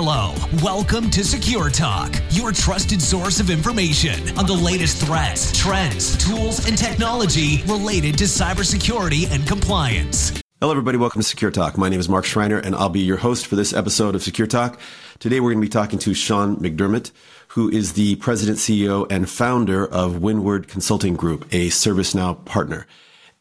Hello, welcome to Secure Talk, your trusted source of information on the latest threats, trends, tools, and technology related to cybersecurity and compliance. Hello, everybody. Welcome to Secure Talk. My name is Mark Schreiner, and I'll be your host for this episode of Secure Talk. Today, we're going to be talking to Sean McDermott, who is the president, CEO, and founder of Windward Consulting Group, a ServiceNow partner.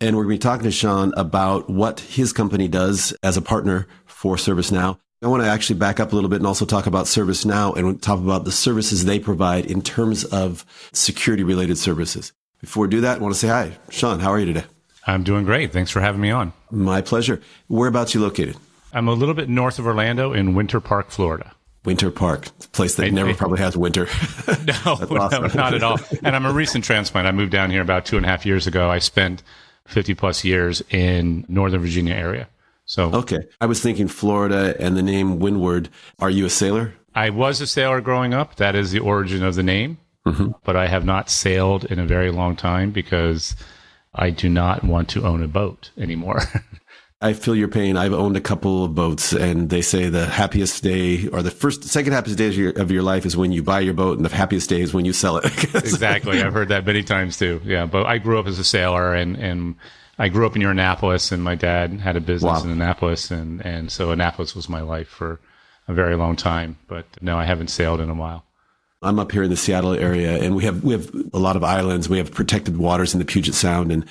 And we're going to be talking to Sean about what his company does as a partner for ServiceNow. I want to actually back up a little bit and also talk about ServiceNow and talk about the services they provide in terms of security related services. Before we do that, I want to say hi. Sean, how are you today? I'm doing great. Thanks for having me on. My pleasure. Whereabouts are you located? I'm a little bit north of Orlando in Winter Park, Florida. Winter Park, a place that I, never I, probably has winter. no, awesome. no, not at all. And I'm a recent transplant. I moved down here about two and a half years ago. I spent 50 plus years in Northern Virginia area. So okay, I was thinking Florida and the name Windward. Are you a sailor? I was a sailor growing up. That is the origin of the name. Mm-hmm. But I have not sailed in a very long time because I do not want to own a boat anymore. I feel your pain. I've owned a couple of boats, and they say the happiest day or the first, second happiest day of your, of your life is when you buy your boat, and the happiest day is when you sell it. exactly. I've heard that many times too. Yeah, but I grew up as a sailor, and and I grew up in Annapolis, and my dad had a business wow. in Annapolis, and and so Annapolis was my life for a very long time. But no, I haven't sailed in a while. I'm up here in the Seattle area, and we have we have a lot of islands. We have protected waters in the Puget Sound, and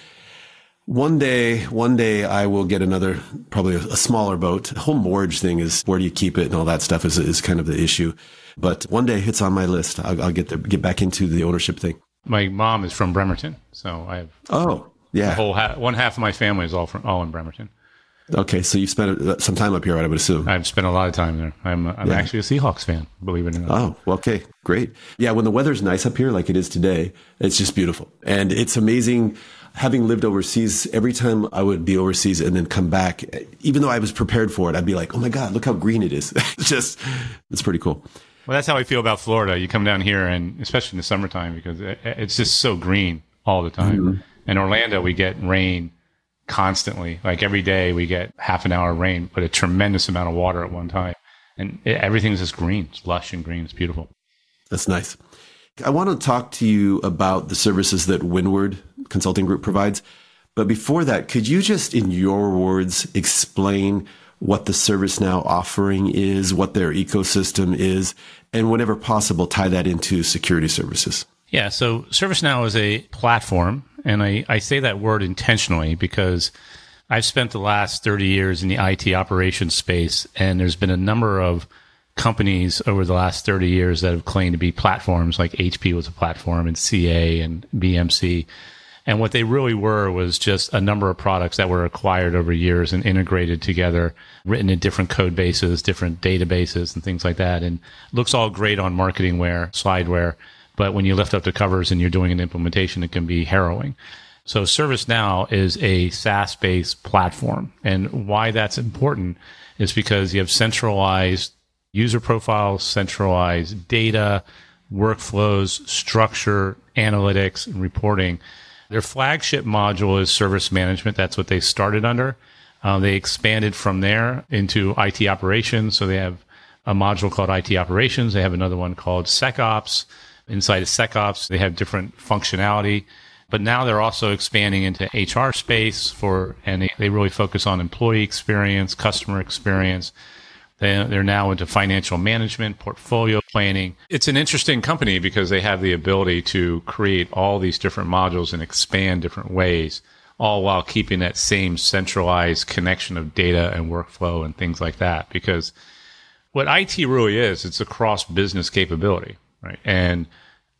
one day, one day I will get another, probably a, a, smaller boat. The whole moorage thing is where do you keep it and all that stuff is, is kind of the issue. But one day it's on my list. I'll, I'll get there, get back into the ownership thing. My mom is from Bremerton, so I have. Oh, yeah. whole ha- one half of my family is all from all in Bremerton. Okay, so you've spent uh, some time up here, right? I would assume. I've spent a lot of time there. I'm I'm yeah. actually a Seahawks fan, believe it or not. Oh, okay, great. Yeah, when the weather's nice up here, like it is today, it's just beautiful, and it's amazing having lived overseas, every time I would be overseas and then come back, even though I was prepared for it, I'd be like, oh my God, look how green it is. it's just, it's pretty cool. Well, that's how I feel about Florida. You come down here and especially in the summertime because it's just so green all the time. Mm-hmm. In Orlando, we get rain constantly. Like every day we get half an hour of rain, but a tremendous amount of water at one time. And it, everything's just green. It's lush and green. It's beautiful. That's nice. I want to talk to you about the services that Windward Consulting Group provides. But before that, could you just, in your words, explain what the ServiceNow offering is, what their ecosystem is, and whenever possible, tie that into security services? Yeah, so ServiceNow is a platform, and I, I say that word intentionally because I've spent the last 30 years in the IT operations space, and there's been a number of companies over the last 30 years that have claimed to be platforms, like HP was a platform and CA and BMC. And what they really were was just a number of products that were acquired over years and integrated together, written in different code bases, different databases and things like that. And looks all great on marketingware, slideware. But when you lift up the covers and you're doing an implementation, it can be harrowing. So ServiceNow is a SaaS based platform. And why that's important is because you have centralized user profiles, centralized data, workflows, structure, analytics, and reporting. Their flagship module is service management. That's what they started under. Uh, they expanded from there into IT operations. So they have a module called IT operations. They have another one called SecOps. Inside of SecOps, they have different functionality. But now they're also expanding into HR space for, and they, they really focus on employee experience, customer experience, they, they're now into financial management, portfolio planning. It's an interesting company because they have the ability to create all these different modules and expand different ways, all while keeping that same centralized connection of data and workflow and things like that. Because what IT really is, it's a cross business capability, right? And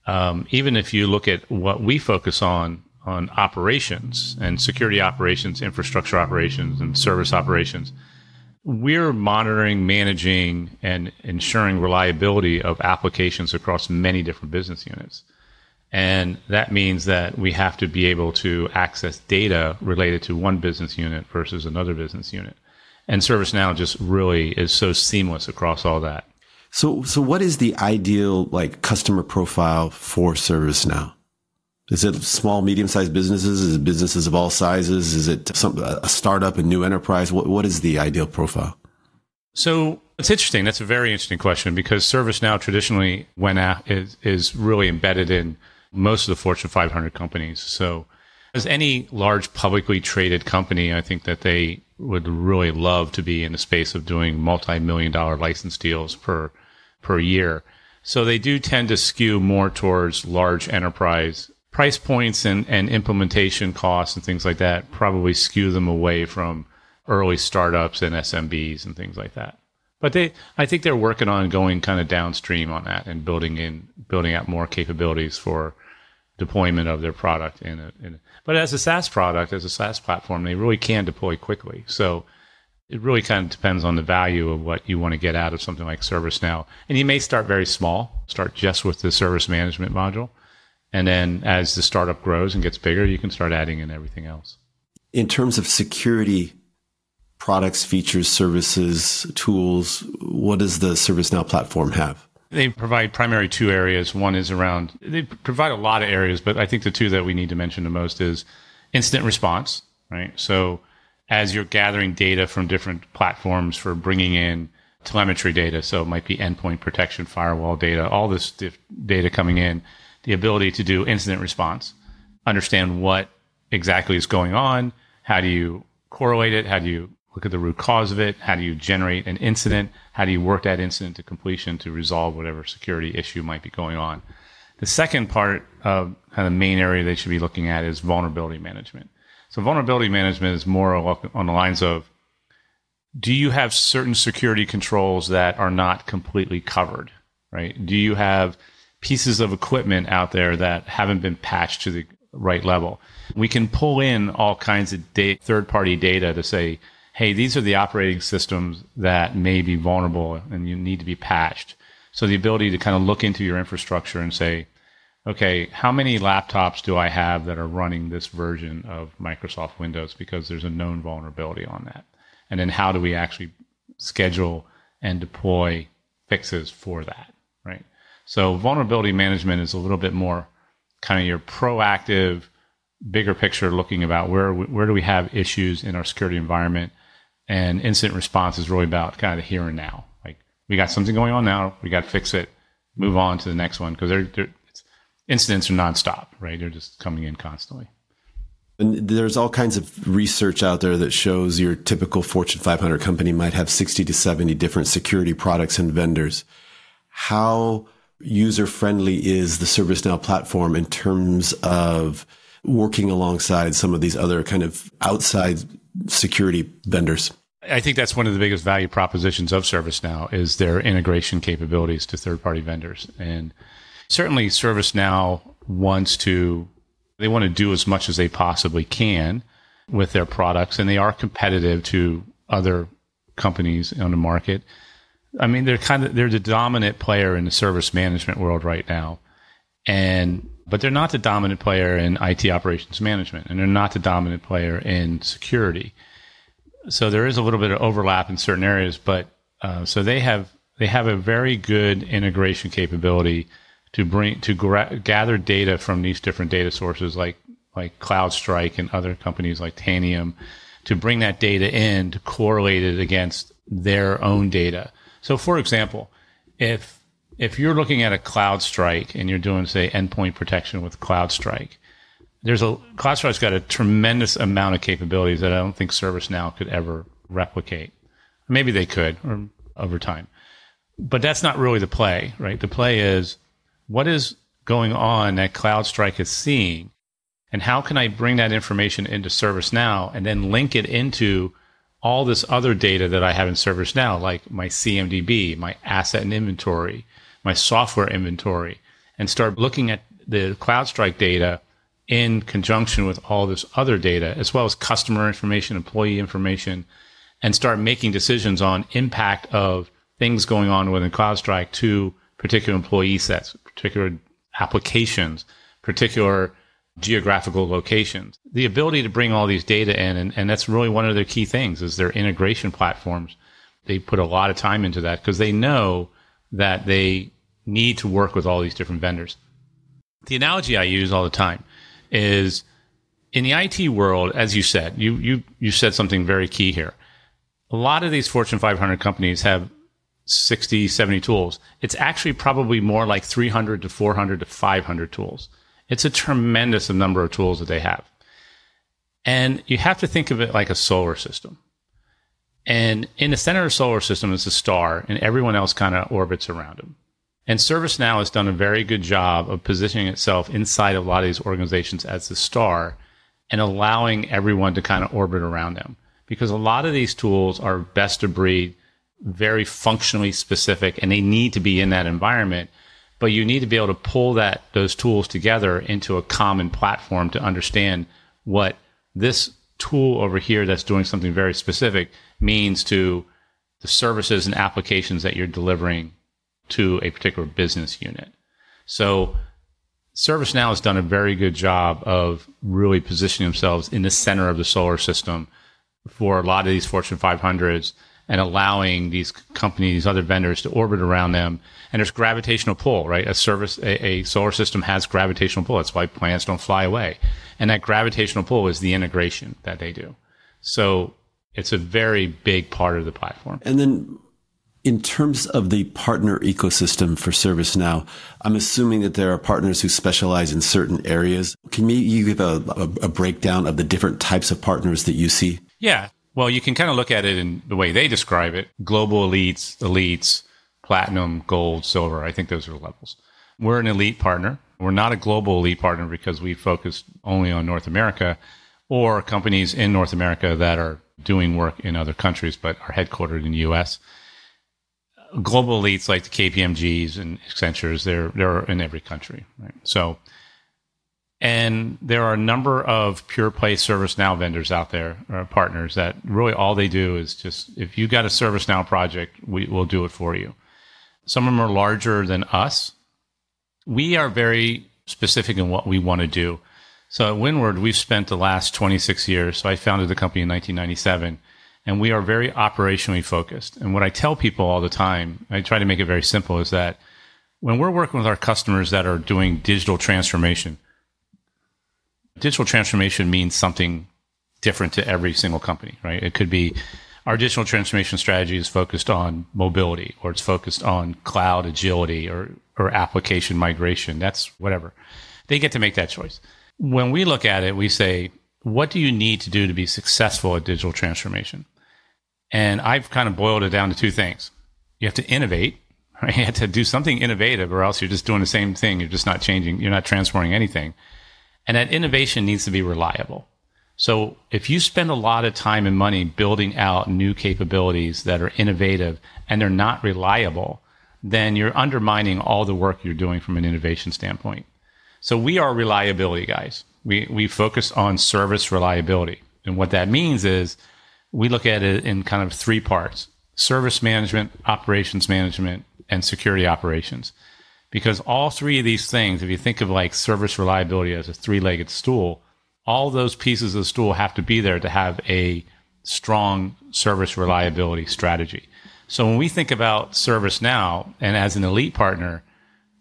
um, even if you look at what we focus on on operations and security operations, infrastructure operations, and service operations we're monitoring, managing, and ensuring reliability of applications across many different business units. And that means that we have to be able to access data related to one business unit versus another business unit. And ServiceNow just really is so seamless across all that. So, so what is the ideal like customer profile for ServiceNow? Is it small, medium sized businesses? Is it businesses of all sizes? Is it some, a startup, a new enterprise? What, what is the ideal profile? So It's interesting. That's a very interesting question because ServiceNow traditionally went out, is, is really embedded in most of the Fortune 500 companies. So, as any large publicly traded company, I think that they would really love to be in the space of doing multi-million dollar license deals per per year. So they do tend to skew more towards large enterprise price points and, and implementation costs and things like that probably skew them away from early startups and SMBs and things like that. But they, I think they're working on going kind of downstream on that and building in, building out more capabilities for deployment of their product. In, a, but as a SaaS product, as a SaaS platform, they really can deploy quickly. So it really kind of depends on the value of what you want to get out of something like ServiceNow. And you may start very small, start just with the service management module. And then as the startup grows and gets bigger, you can start adding in everything else. In terms of security products, features, services, tools, what does the ServiceNow platform have? They provide primary two areas. One is around, they provide a lot of areas, but I think the two that we need to mention the most is incident response, right? So as you're gathering data from different platforms for bringing in telemetry data, so it might be endpoint protection, firewall data, all this data coming in, the ability to do incident response, understand what exactly is going on, how do you correlate it, how do you look at the root cause of it? How do you generate an incident? How do you work that incident to completion to resolve whatever security issue might be going on? The second part of kind of the main area they should be looking at is vulnerability management. So vulnerability management is more on the lines of do you have certain security controls that are not completely covered, right? Do you have pieces of equipment out there that haven't been patched to the right level? We can pull in all kinds of da- third party data to say, hey, these are the operating systems that may be vulnerable and you need to be patched. So the ability to kind of look into your infrastructure and say, okay, how many laptops do I have that are running this version of Microsoft Windows because there's a known vulnerability on that? And then how do we actually schedule and deploy fixes for that, right? So vulnerability management is a little bit more kind of your proactive, bigger picture looking about where where do we have issues in our security environment and incident response is really about kind of the here and now. Like we got something going on now, we got to fix it, move on to the next one because they're, incidents are nonstop, right? They're just coming in constantly. And there's all kinds of research out there that shows your typical Fortune 500 company might have 60 to 70 different security products and vendors. How user friendly is the ServiceNow platform in terms of working alongside some of these other kind of outside security vendors? I think that's one of the biggest value propositions of ServiceNow is their integration capabilities to third party vendors. And certainly ServiceNow wants to, they want to do as much as they possibly can with their products and they are competitive to other companies on the market. I mean, they're kind of, they're the dominant player in the service management world right now. And but they're not the dominant player in IT operations management, and they're not the dominant player in security. So there is a little bit of overlap in certain areas, but uh, so they have they have a very good integration capability to bring to gra- gather data from these different data sources like like CrowdStrike and other companies like Tanium to bring that data in to correlate it against their own data. So, for example, if if you're looking at a CrowdStrike and you're doing, say, endpoint protection with CrowdStrike, there's a CrowdStrike's got a tremendous amount of capabilities that I don't think ServiceNow could ever replicate. Maybe they could or over time. But that's not really the play, right? The play is what is going on that CrowdStrike is seeing? And how can I bring that information into ServiceNow and then link it into all this other data that I have in ServiceNow, like my CMDB, my asset and inventory, my software inventory and start looking at the CrowdStrike data in conjunction with all this other data, as well as customer information, employee information, and start making decisions on impact of things going on within CrowdStrike to particular employee sets, particular applications, particular geographical locations. The ability to bring all these data in, and, and that's really one of their key things is their integration platforms. They put a lot of time into that because they know that they need to work with all these different vendors. The analogy I use all the time is in the IT world, as you said, you, you, you said something very key here. A lot of these Fortune 500 companies have 60, 70 tools. It's actually probably more like 300 to 400 to 500 tools. It's a tremendous number of tools that they have. And you have to think of it like a solar system. And in the center of the solar system is a star, and everyone else kind of orbits around him. And ServiceNow has done a very good job of positioning itself inside of a lot of these organizations as the star and allowing everyone to kind of orbit around them. Because a lot of these tools are best of breed very functionally specific and they need to be in that environment but you need to be able to pull that those tools together into a common platform to understand what this tool over here that's doing something very specific means to the services and applications that you're delivering to a particular business unit. So ServiceNow has done a very good job of really positioning themselves in the center of the solar system for a lot of these Fortune 500s and allowing these companies, other vendors to orbit around them. And there's gravitational pull, right? A service, a, a, solar system has gravitational pull. That's why planets don't fly away. And that gravitational pull is the integration that they do. So it's a very big part of the platform. And then in terms of the partner ecosystem for ServiceNow, I'm assuming that there are partners who specialize in certain areas. Can you give a, a, a breakdown of the different types of partners that you see? Yeah. Well, you can kind of look at it in the way they describe it global elites, elites, platinum, gold, silver. I think those are levels. We're an elite partner. We're not a global elite partner because we focus only on North America or companies in North America that are doing work in other countries but are headquartered in the US. Global elites like the KPMGs and Accentures, they're, they're in every country. Right? So and there are a number of pure play ServiceNow vendors out there, or partners that really all they do is just if you got a ServiceNow project, we will do it for you. Some of them are larger than us. We are very specific in what we want to do. So at Windward, we've spent the last 26 years. So I founded the company in 1997, and we are very operationally focused. And what I tell people all the time, I try to make it very simple, is that when we're working with our customers that are doing digital transformation, digital transformation means something different to every single company, right? It could be our digital transformation strategy is focused on mobility or it's focused on cloud agility or, or application migration. That's whatever. They get to make that choice. When we look at it, we say, what do you need to do to be successful at digital transformation? And I've kind of boiled it down to two things. You have to innovate, right? You have to do something innovative or else you're just doing the same thing. You're just not changing. You're not transforming anything. And that innovation needs to be reliable. So if you spend a lot of time and money building out new capabilities that are innovative and they're not reliable, then you're undermining all the work you're doing from an innovation standpoint. So we are reliability guys. We, we focus on service reliability. And what that means is we look at it in kind of three parts service management, operations management, and security operations because all three of these things, if you think of like service reliability as a three legged stool, all those pieces of the stool have to be there to have a strong service reliability strategy. So when we think about ServiceNow and as an elite partner,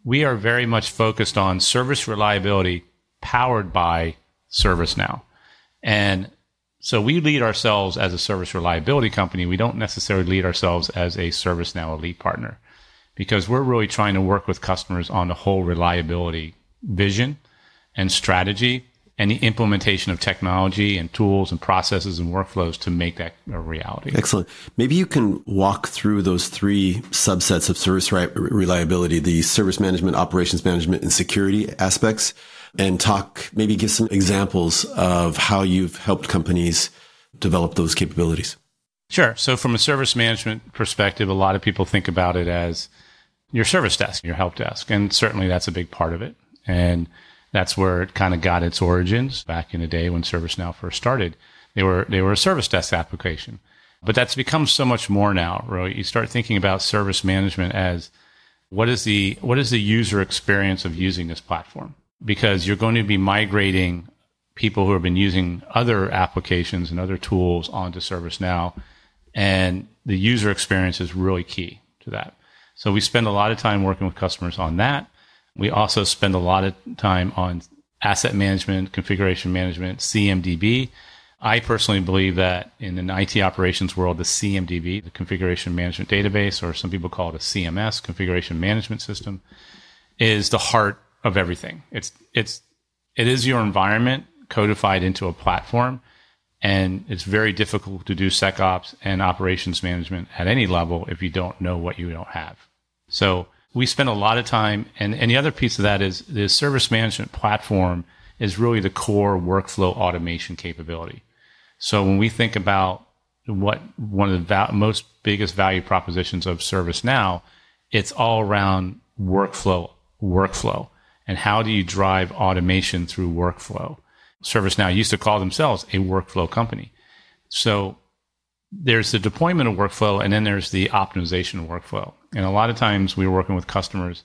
we are very much focused on service reliability powered by ServiceNow. And so we lead ourselves as a service reliability company. We don't necessarily lead ourselves as a ServiceNow elite partner because we're really trying to work with customers on the whole reliability vision and strategy and the implementation of technology and tools and processes and workflows to make that a reality. Excellent. Maybe you can walk through those three subsets of service reliability, the service management, operations management, and security aspects, and talk, maybe give some examples of how you've helped companies develop those capabilities. Sure. So from a service management perspective, a lot of people think about it as your service desk, your help desk. And certainly that's a big part of it. And that's where it kind of got its origins back in the day when ServiceNow first started. They were, they were a service desk application, but that's become so much more now, right? You start thinking about service management as what is the, what is the user experience of using this platform? Because you're going to be migrating people who have been using other applications and other tools onto ServiceNow. And the user experience is really key to that. So we spend a lot of time working with customers on that. We also spend a lot of time on asset management, configuration management, CMDB, I personally believe that in an IT operations world, the CMDB, the configuration management database, or some people call it a CMS, configuration management system, is the heart of everything. It's it's it is your environment codified into a platform, and it's very difficult to do SecOps and operations management at any level if you don't know what you don't have. So we spend a lot of time, and, and the other piece of that is the service management platform is really the core workflow automation capability. So when we think about what one of the most biggest value propositions of ServiceNow, it's all around workflow, workflow, and how do you drive automation through workflow? ServiceNow used to call themselves a workflow company. So there's the deployment of workflow and then there's the optimization workflow. And a lot of times we are working with customers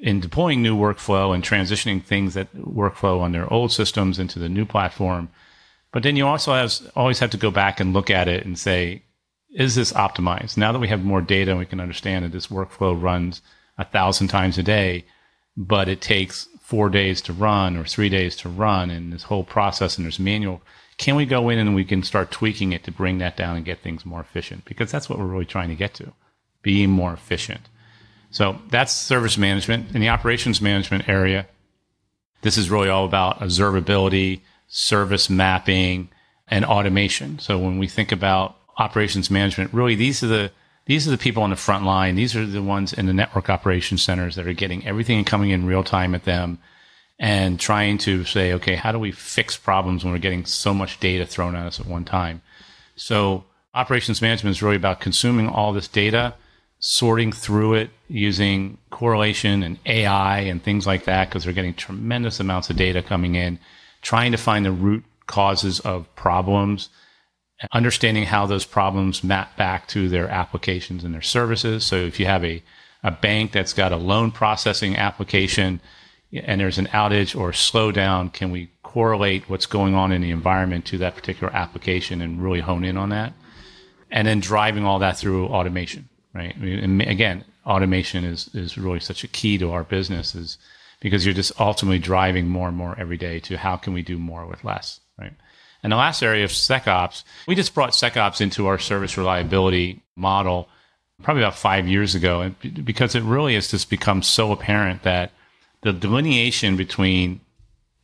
in deploying new workflow and transitioning things that workflow on their old systems into the new platform. But then you also have, always have to go back and look at it and say, is this optimized? Now that we have more data and we can understand that this workflow runs a thousand times a day, but it takes four days to run or three days to run and this whole process and there's manual can we go in and we can start tweaking it to bring that down and get things more efficient? Because that's what we're really trying to get to, being more efficient. So that's service management. In the operations management area, this is really all about observability, service mapping, and automation. So when we think about operations management, really these are the these are the people on the front line. These are the ones in the network operations centers that are getting everything and coming in real time at them and trying to say, okay, how do we fix problems when we're getting so much data thrown at us at one time? So operations management is really about consuming all this data, sorting through it using correlation and AI and things like that, because they're getting tremendous amounts of data coming in, trying to find the root causes of problems, understanding how those problems map back to their applications and their services. So if you have a, a bank that's got a loan processing application, and there's an outage or slowdown, can we correlate what's going on in the environment to that particular application and really hone in on that? And then driving all that through automation, right? And again, automation is, is really such a key to our business is because you're just ultimately driving more and more every day to how can we do more with less, right? And the last area of SecOps, we just brought SecOps into our service reliability model probably about five years ago, because it really has just become so apparent that the delineation between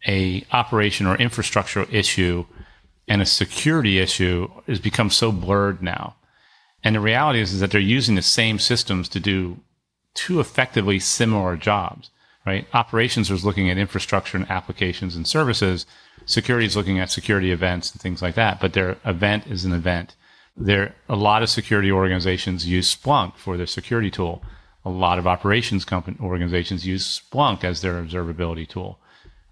a operation or infrastructure issue and a security issue has become so blurred now. And the reality is, is that they're using the same systems to do two effectively similar jobs, right? Operations is looking at infrastructure and applications and services. Security is looking at security events and things like that. But their event is an event. There, a lot of security organizations use Splunk for their security tool a lot of operations company organizations use Splunk as their observability tool,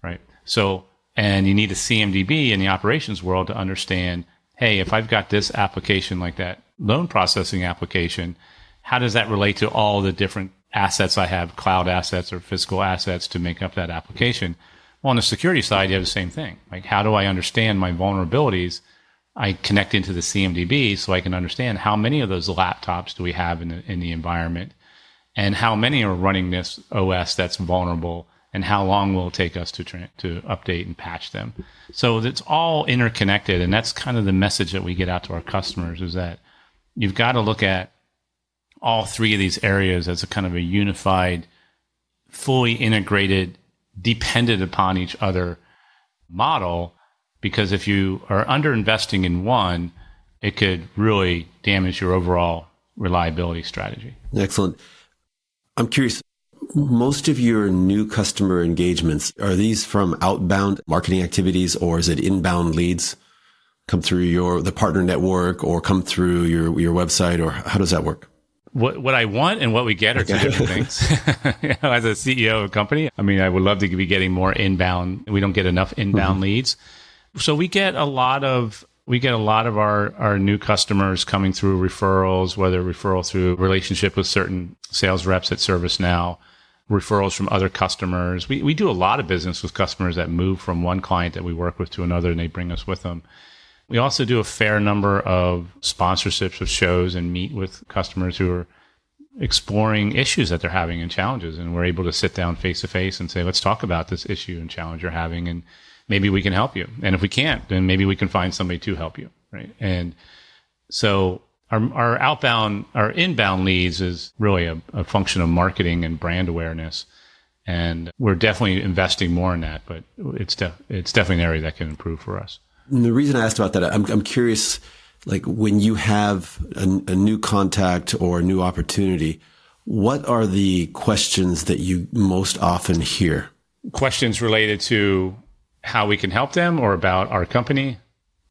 right? So, and you need a CMDB in the operations world to understand, hey, if I've got this application like that loan processing application, how does that relate to all the different assets I have, cloud assets or physical assets to make up that application? Well, on the security side, you have the same thing. Like, how do I understand my vulnerabilities? I connect into the CMDB so I can understand how many of those laptops do we have in the, in the environment and how many are running this OS that's vulnerable and how long will it take us to to update and patch them. So it's all interconnected, and that's kind of the message that we get out to our customers is that you've got to look at all three of these areas as a kind of a unified, fully integrated, dependent upon each other model. Because if you are under investing in one, it could really damage your overall reliability strategy. Excellent. I'm curious, most of your new customer engagements, are these from outbound marketing activities or is it inbound leads come through your, the partner network or come through your, your website or how does that work? What, what I want and what we get are two different things. you know, as a CEO of a company, I mean, I would love to be getting more inbound. We don't get enough inbound mm-hmm. leads. So we get a lot of we get a lot of our, our new customers coming through referrals, whether referral through relationship with certain sales reps at ServiceNow, referrals from other customers. We, we do a lot of business with customers that move from one client that we work with to another and they bring us with them. We also do a fair number of sponsorships of shows and meet with customers who are exploring issues that they're having and challenges. And we're able to sit down face to face and say, let's talk about this issue and challenge you're having. And maybe we can help you. And if we can't, then maybe we can find somebody to help you. Right. And so our, our outbound, our inbound leads is really a, a function of marketing and brand awareness. And we're definitely investing more in that, but it's, de- it's definitely an area that can improve for us. And the reason I asked about that, I'm, I'm curious, like when you have a, a new contact or a new opportunity, what are the questions that you most often hear? Questions related to how we can help them or about our company?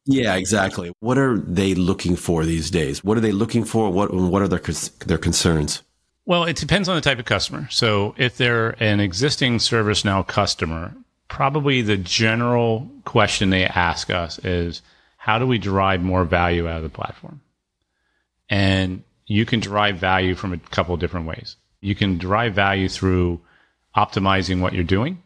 Yeah, exactly. What are they looking for these days? What are they looking for? What what are their their concerns? Well, it depends on the type of customer. So, if they're an existing ServiceNow customer, probably the general question they ask us is how do we derive more value out of the platform? And you can derive value from a couple of different ways. You can derive value through optimizing what you're doing.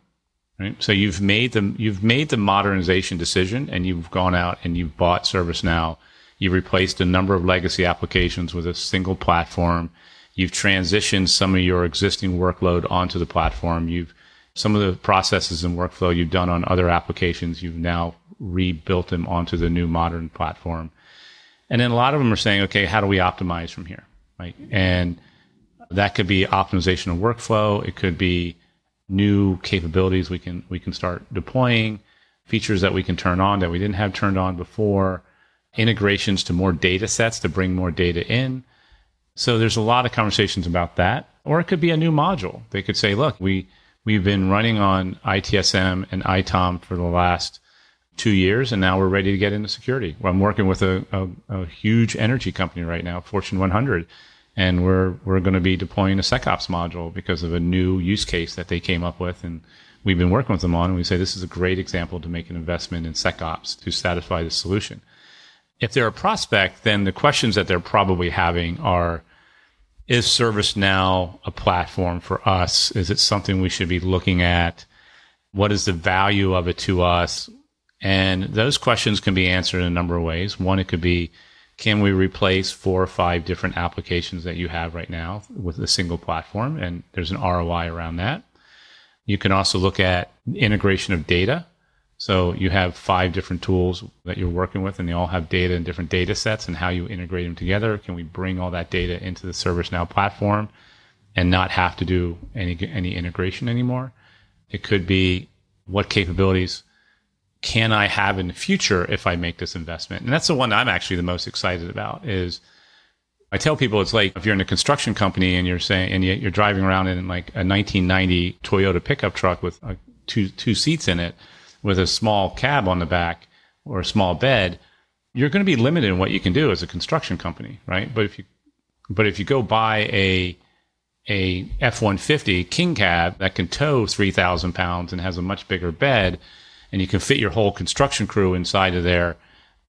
Right? So you've made the you've made the modernization decision and you've gone out and you've bought ServiceNow. You've replaced a number of legacy applications with a single platform. You've transitioned some of your existing workload onto the platform. You've some of the processes and workflow you've done on other applications, you've now rebuilt them onto the new modern platform. And then a lot of them are saying, okay, how do we optimize from here? Right. And that could be optimization of workflow. It could be new capabilities we can we can start deploying, features that we can turn on that we didn't have turned on before, integrations to more data sets to bring more data in. So there's a lot of conversations about that. Or it could be a new module. They could say, look, we we've been running on ITSM and ITOM for the last two years, and now we're ready to get into security. Well, I'm working with a, a, a huge energy company right now, Fortune 100, and we're we're going to be deploying a SecOps module because of a new use case that they came up with, and we've been working with them on. And we say this is a great example to make an investment in SecOps to satisfy the solution. If they're a prospect, then the questions that they're probably having are. Is ServiceNow a platform for us? Is it something we should be looking at? What is the value of it to us? And those questions can be answered in a number of ways. One, it could be, can we replace four or five different applications that you have right now with a single platform? And there's an ROI around that. You can also look at integration of data. So you have five different tools that you're working with, and they all have data in different data sets and how you integrate them together. Can we bring all that data into the ServiceNow platform and not have to do any, any integration anymore? It could be what capabilities can I have in the future if I make this investment? And that's the one I'm actually the most excited about is I tell people it's like if you're in a construction company and you're saying, and you're driving around in like a 1990 Toyota pickup truck with two, two seats in it with a small cab on the back or a small bed, you're going to be limited in what you can do as a construction company, right? But if you, but if you go buy a, a F-150 king cab that can tow 3,000 pounds and has a much bigger bed, and you can fit your whole construction crew inside of there,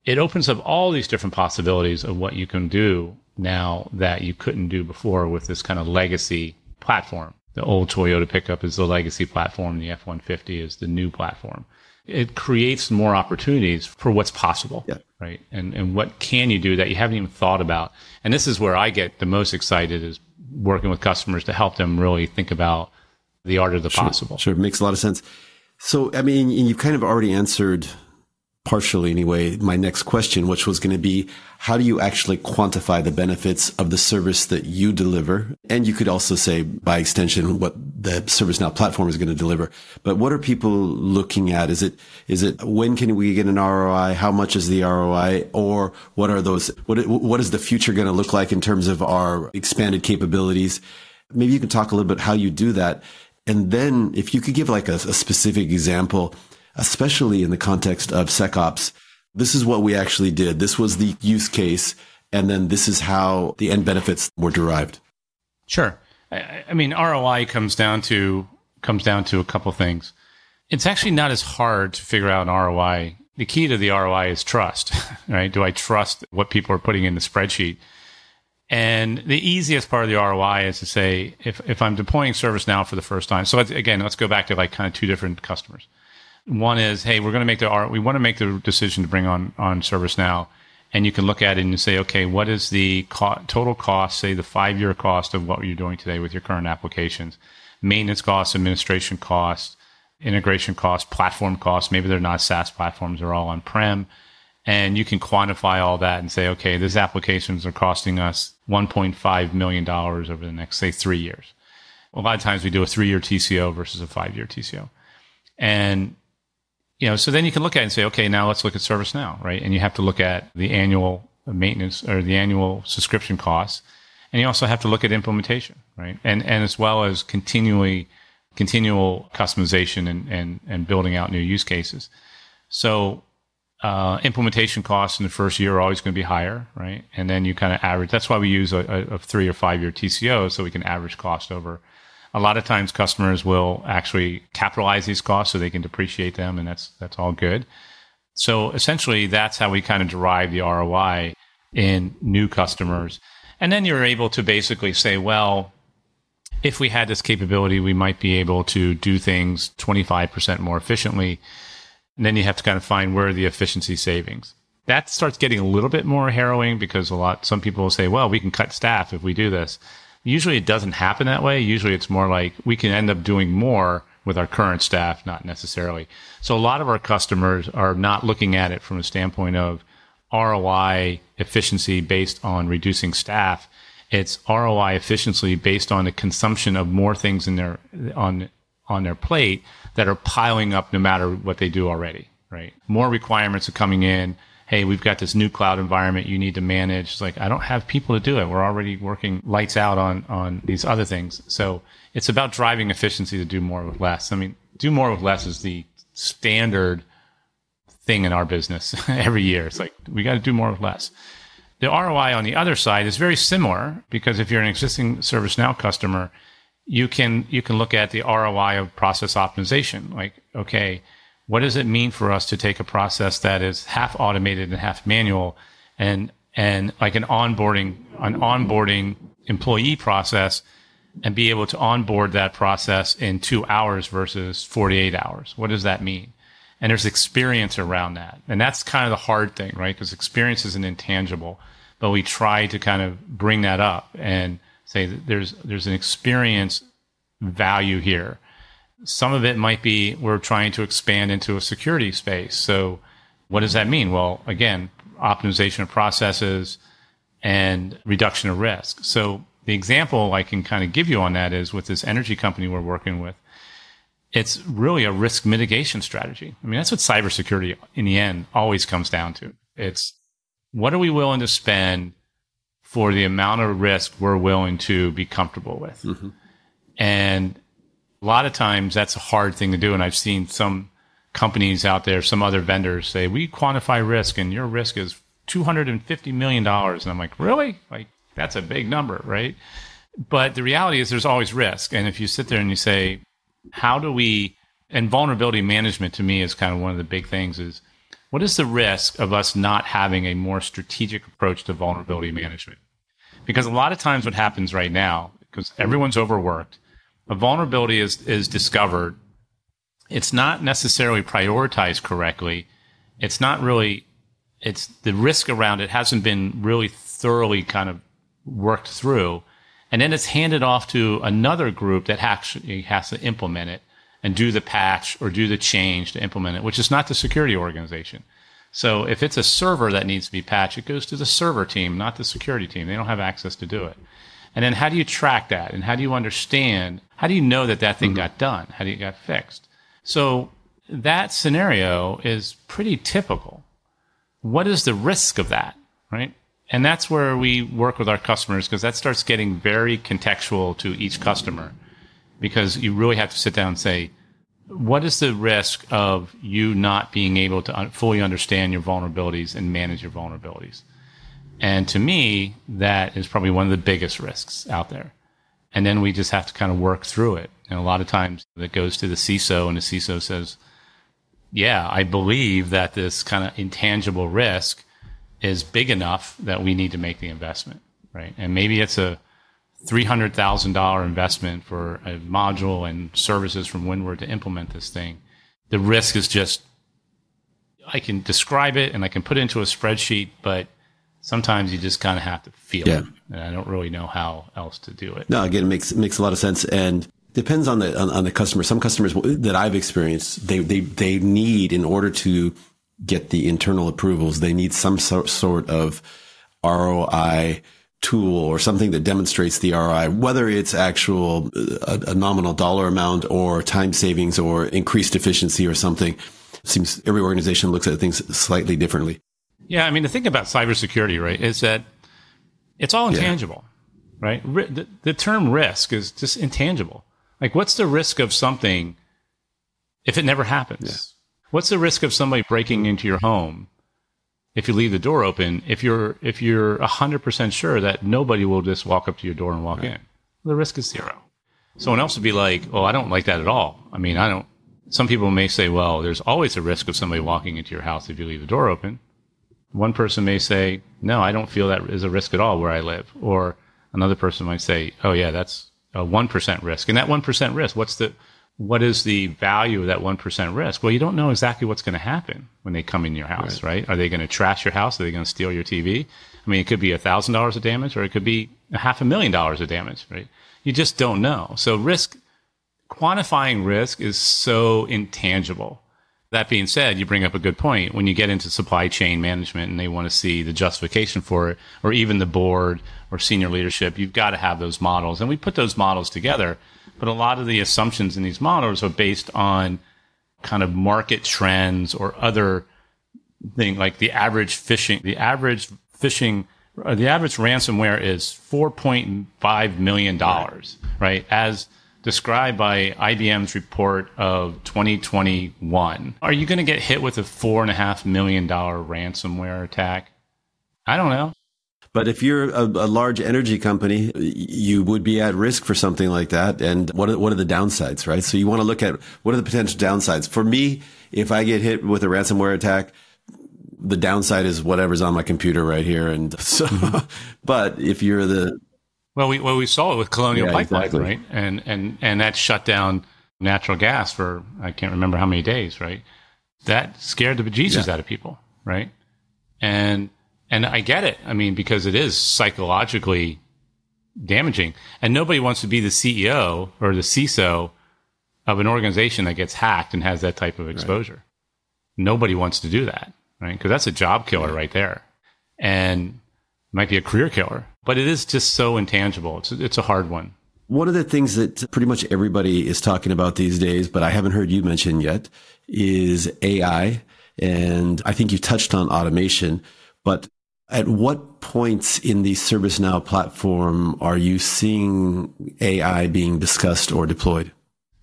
it opens up all these different possibilities of what you can do now that you couldn't do before with this kind of legacy platform. The old Toyota pickup is the legacy platform. The F-150 is the new platform. It creates more opportunities for what's possible, yeah. right? And and what can you do that you haven't even thought about? And this is where I get the most excited is working with customers to help them really think about the art of the sure, possible. Sure, It makes a lot of sense. So, I mean, you've kind of already answered partially anyway my next question, which was going to be how do you actually quantify the benefits of the service that you deliver? And you could also say by extension what the ServiceNow platform is going to deliver. But what are people looking at? Is it, is it when can we get an ROI? How much is the ROI? Or what are those, what, what is the future going to look like in terms of our expanded capabilities? Maybe you can talk a little bit how you do that. And then if you could give like a, a specific example, especially in the context of SecOps, this is what we actually did. This was the use case. And then this is how the end benefits were derived. Sure. I, I mean, ROI comes down to, comes down to a couple things. It's actually not as hard to figure out an ROI. The key to the ROI is trust, right? Do I trust what people are putting in the spreadsheet? And the easiest part of the ROI is to say, if, if I'm deploying ServiceNow for the first time, so again, let's go back to like kind of two different customers. One is, hey, we're going to make the R, we want to make the decision to bring on, on ServiceNow. And you can look at it and say, okay, what is the co- total cost, say the five year cost of what you're doing today with your current applications, maintenance costs, administration costs, integration costs, platform costs. Maybe they're not SaaS platforms, they're all on prem. And you can quantify all that and say, okay, these applications are costing us $1.5 million over the next, say, three years. A lot of times we do a three year TCO versus a five year TCO. And, you know, so then you can look at it and say, okay, now let's look at ServiceNow, right? And you have to look at the annual maintenance or the annual subscription costs. And you also have to look at implementation, right? And, and as well as continually, continual customization and, and, and building out new use cases. So uh, implementation costs in the first year are always going to be higher, right? And then you kind of average. That's why we use a, a three or five year TCO so we can average cost over. A lot of times, customers will actually capitalize these costs so they can depreciate them, and that's that's all good. So essentially, that's how we kind of derive the ROI in new customers. And then you're able to basically say, well, if we had this capability, we might be able to do things 25% more efficiently. And then you have to kind of find where the efficiency savings. That starts getting a little bit more harrowing because a lot, some people will say, well, we can cut staff if we do this. Usually it doesn't happen that way. Usually it's more like we can end up doing more with our current staff, not necessarily. So a lot of our customers are not looking at it from a standpoint of ROI efficiency based on reducing staff. It's ROI efficiency based on the consumption of more things in their on on their plate that are piling up no matter what they do already, right? More requirements are coming in. Hey, we've got this new cloud environment you need to manage. It's like, I don't have people to do it. We're already working lights out on, on these other things. So it's about driving efficiency to do more with less. I mean, do more with less is the standard thing in our business every year. It's like, we got to do more with less. The ROI on the other side is very similar because if you're an existing ServiceNow customer, you can you can look at the ROI of process optimization. Like, okay, what does it mean for us to take a process that is half automated and half manual, and and like an onboarding an onboarding employee process, and be able to onboard that process in two hours versus forty eight hours? What does that mean? And there's experience around that, and that's kind of the hard thing, right? Because experience is an intangible, but we try to kind of bring that up and say there's there's an experience value here. Some of it might be we're trying to expand into a security space. So what does that mean? Well, again, optimization of processes and reduction of risk. So the example I can kind of give you on that is with this energy company we're working with. It's really a risk mitigation strategy. I mean, that's what cybersecurity in the end always comes down to. It's what are we willing to spend for the amount of risk we're willing to be comfortable with. Mm-hmm. And a lot of times that's a hard thing to do. And I've seen some companies out there, some other vendors say, we quantify risk and your risk is $250 million. And I'm like, really? Like, that's a big number, right? But the reality is there's always risk. And if you sit there and you say, how do we, and vulnerability management to me is kind of one of the big things is what is the risk of us not having a more strategic approach to vulnerability management? Because a lot of times what happens right now, because everyone's overworked, a vulnerability is, is discovered. It's not necessarily prioritized correctly. It's not really, it's the risk around it hasn't been really thoroughly kind of worked through. And then it's handed off to another group that actually has to implement it and do the patch or do the change to implement it, which is not the security organization. So if it's a server that needs to be patched, it goes to the server team, not the security team. They don't have access to do it. And then how do you track that? And how do you understand? How do you know that that thing mm-hmm. got done? How do you got fixed? So that scenario is pretty typical. What is the risk of that? Right. And that's where we work with our customers because that starts getting very contextual to each customer because you really have to sit down and say, what is the risk of you not being able to fully understand your vulnerabilities and manage your vulnerabilities? And to me, that is probably one of the biggest risks out there. And then we just have to kind of work through it. And a lot of times it goes to the CISO and the CISO says, yeah, I believe that this kind of intangible risk is big enough that we need to make the investment, right? And maybe it's a $300,000 investment for a module and services from Windward to implement this thing. The risk is just, I can describe it and I can put it into a spreadsheet, but sometimes you just kind of have to feel yeah. it. And I don't really know how else to do it. No, again, it makes, it makes a lot of sense. And depends on the on, on, the customer. Some customers that I've experienced, they they they need in order to get the internal approvals, they need some so, sort of ROI tool or something that demonstrates the ROI, whether it's actual uh, a, a nominal dollar amount or time savings or increased efficiency or something. seems every organization looks at things slightly differently. Yeah, I mean the thing about cybersecurity, right, is that it's all intangible, yeah. right? The, the term risk is just intangible. Like, what's the risk of something if it never happens? Yeah. What's the risk of somebody breaking into your home if you leave the door open? If you're if you're hundred percent sure that nobody will just walk up to your door and walk right. in, the risk is zero. Someone else would be like, "Oh, I don't like that at all." I mean, I don't. Some people may say, "Well, there's always a risk of somebody walking into your house if you leave the door open." One person may say, "No, I don't feel that is a risk at all where I live," or another person might say, "Oh, yeah, that's a 1% risk. And that 1% risk, what's the, what is the value of that 1% risk? Well, you don't know exactly what's going to happen when they come in your house, right? right? Are they going to trash your house? Are they going to steal your TV? I mean, it could be a thousand dollars of damage or it could be a half a million dollars of damage, right? You just don't know. So risk, quantifying risk is so intangible. That being said, you bring up a good point. When you get into supply chain management and they want to see the justification for it, or even the board or senior leadership, you've got to have those models. And we put those models together, but a lot of the assumptions in these models are based on kind of market trends or other thing like the average phishing, the average phishing, uh, the average ransomware is $4.5 million, right? right? As described by IBM's report of 2021. Are you going to get hit with a $4.5 million ransomware attack? I don't know. But if you're a, a, large energy company, you would be at risk for something like that. And what are, what are the downsides, right? So you want to look at what are the potential downsides. For me, if I get hit with a ransomware attack, the downside is whatever's on my computer right here. And so, but if you're the well, we well we saw it with Colonial yeah, Pipeline, exactly. right? And and and that shut down natural gas for I can't remember how many days, right? That scared the bejesus yeah. out of people, right? And and I get it. I mean, because it is psychologically damaging. And nobody wants to be the CEO or the CISO of an organization that gets hacked and has that type of exposure. Right. Nobody wants to do that, right? Because that's a job killer right there. And might be a career killer, but it is just so intangible. It's, it's a hard one. One of the things that pretty much everybody is talking about these days, but I haven't heard you mention yet, is AI. And I think you touched on automation, but at what points in the ServiceNow platform are you seeing AI being discussed or deployed?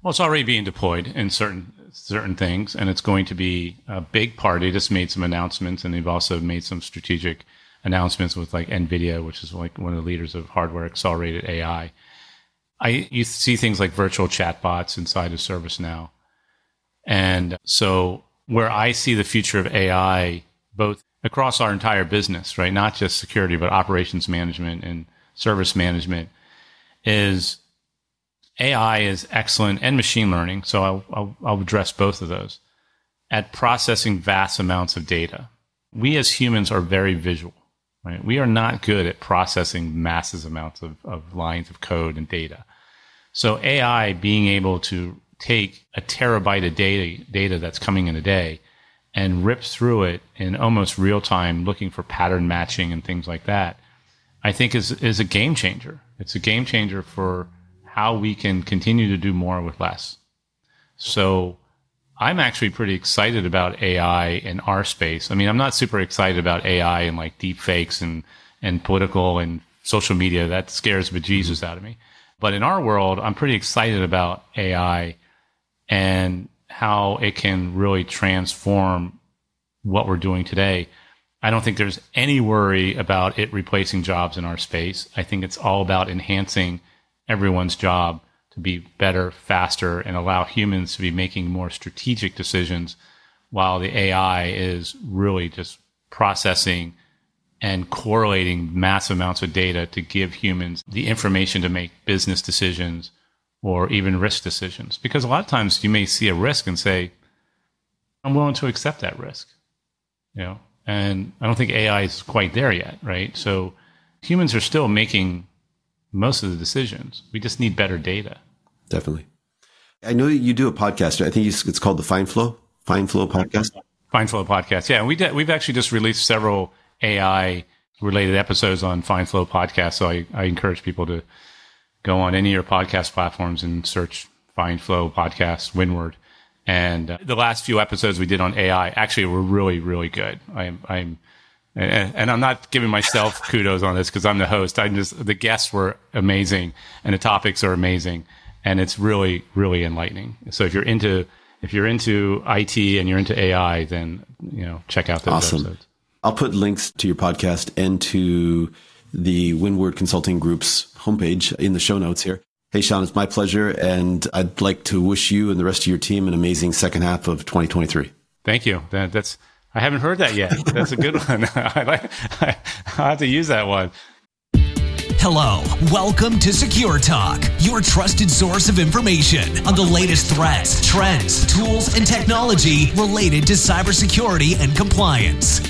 Well, it's already being deployed in certain certain things, and it's going to be a big part. They just made some announcements, and they've also made some strategic announcements with like NVIDIA, which is like one of the leaders of hardware accelerated AI. I you see things like virtual chatbots inside of ServiceNow, and so where I see the future of AI, both across our entire business, right? Not just security, but operations management and service management is AI is excellent and machine learning. So I'll, I'll, I'll, address both of those at processing vast amounts of data. We as humans are very visual, right? We are not good at processing massive amounts of, of lines of code and data. So AI being able to take a terabyte of data, data that's coming in a day and rip through it in almost real time, looking for pattern matching and things like that, I think is is a game changer. It's a game changer for how we can continue to do more with less. So I'm actually pretty excited about AI in our space. I mean, I'm not super excited about AI and like deep fakes and, and political and social media. That scares bejesus out of me. But in our world, I'm pretty excited about AI and how it can really transform what we're doing today. I don't think there's any worry about it replacing jobs in our space. I think it's all about enhancing everyone's job to be better, faster, and allow humans to be making more strategic decisions while the AI is really just processing and correlating massive amounts of data to give humans the information to make business decisions or even risk decisions. Because a lot of times you may see a risk and say, I'm willing to accept that risk. You know, and I don't think AI is quite there yet, right? So humans are still making most of the decisions. We just need better data. definitely. I know you do a podcast. I think it's called the Find Flow, Find Flow podcast. Find Flow podcast. Yeah, we did, we've actually just released several AI related episodes on Find Flow podcast. So I, I encourage people to go on any of your podcast platforms and search Find Flow podcast, Windward. And uh, the last few episodes we did on AI actually were really, really good. I'm, I'm, and, and I'm not giving myself kudos on this because I'm the host. I'm just, the guests were amazing and the topics are amazing and it's really, really enlightening. So if you're into, if you're into IT and you're into AI, then, you know, check out those awesome. episodes. I'll put links to your podcast and to the Windward Consulting Group's homepage in the show notes here. Hey, Sean, it's my pleasure. And I'd like to wish you and the rest of your team an amazing second half of 2023. Thank you. That, that's, I haven't heard that yet. That's a good one. I like, I, I'll have to use that one. Hello, welcome to Secure Talk, your trusted source of information on the latest threats, trends, tools, and technology related to cybersecurity and compliance.